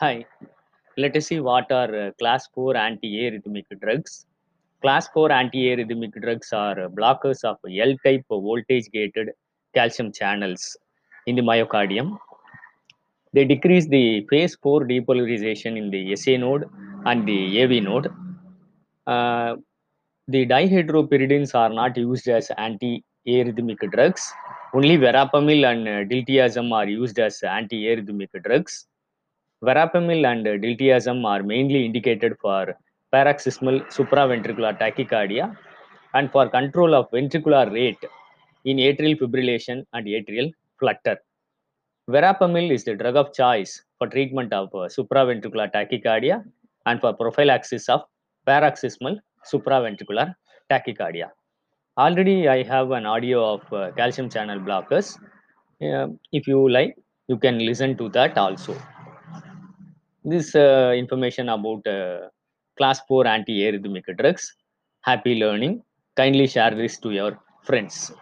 Hi, let us see what are uh, class 4 anti-arrhythmic drugs. Class 4 anti-arrhythmic drugs are blockers of L-type voltage-gated calcium channels in the myocardium. They decrease the phase 4 depolarization in the SA node and the AV node. Uh, the dihydropyridines are not used as anti-arrhythmic drugs. Only verapamil and diltiazem are used as anti-arrhythmic drugs. Verapamil and diltiazem are mainly indicated for paroxysmal supraventricular tachycardia and for control of ventricular rate in atrial fibrillation and atrial flutter. Verapamil is the drug of choice for treatment of supraventricular tachycardia and for prophylaxis of paroxysmal supraventricular tachycardia. Already I have an audio of uh, calcium channel blockers. Uh, if you like, you can listen to that also this uh, information about uh, class 4 anti-arrhythmic drugs. Happy learning. Kindly share this to your friends.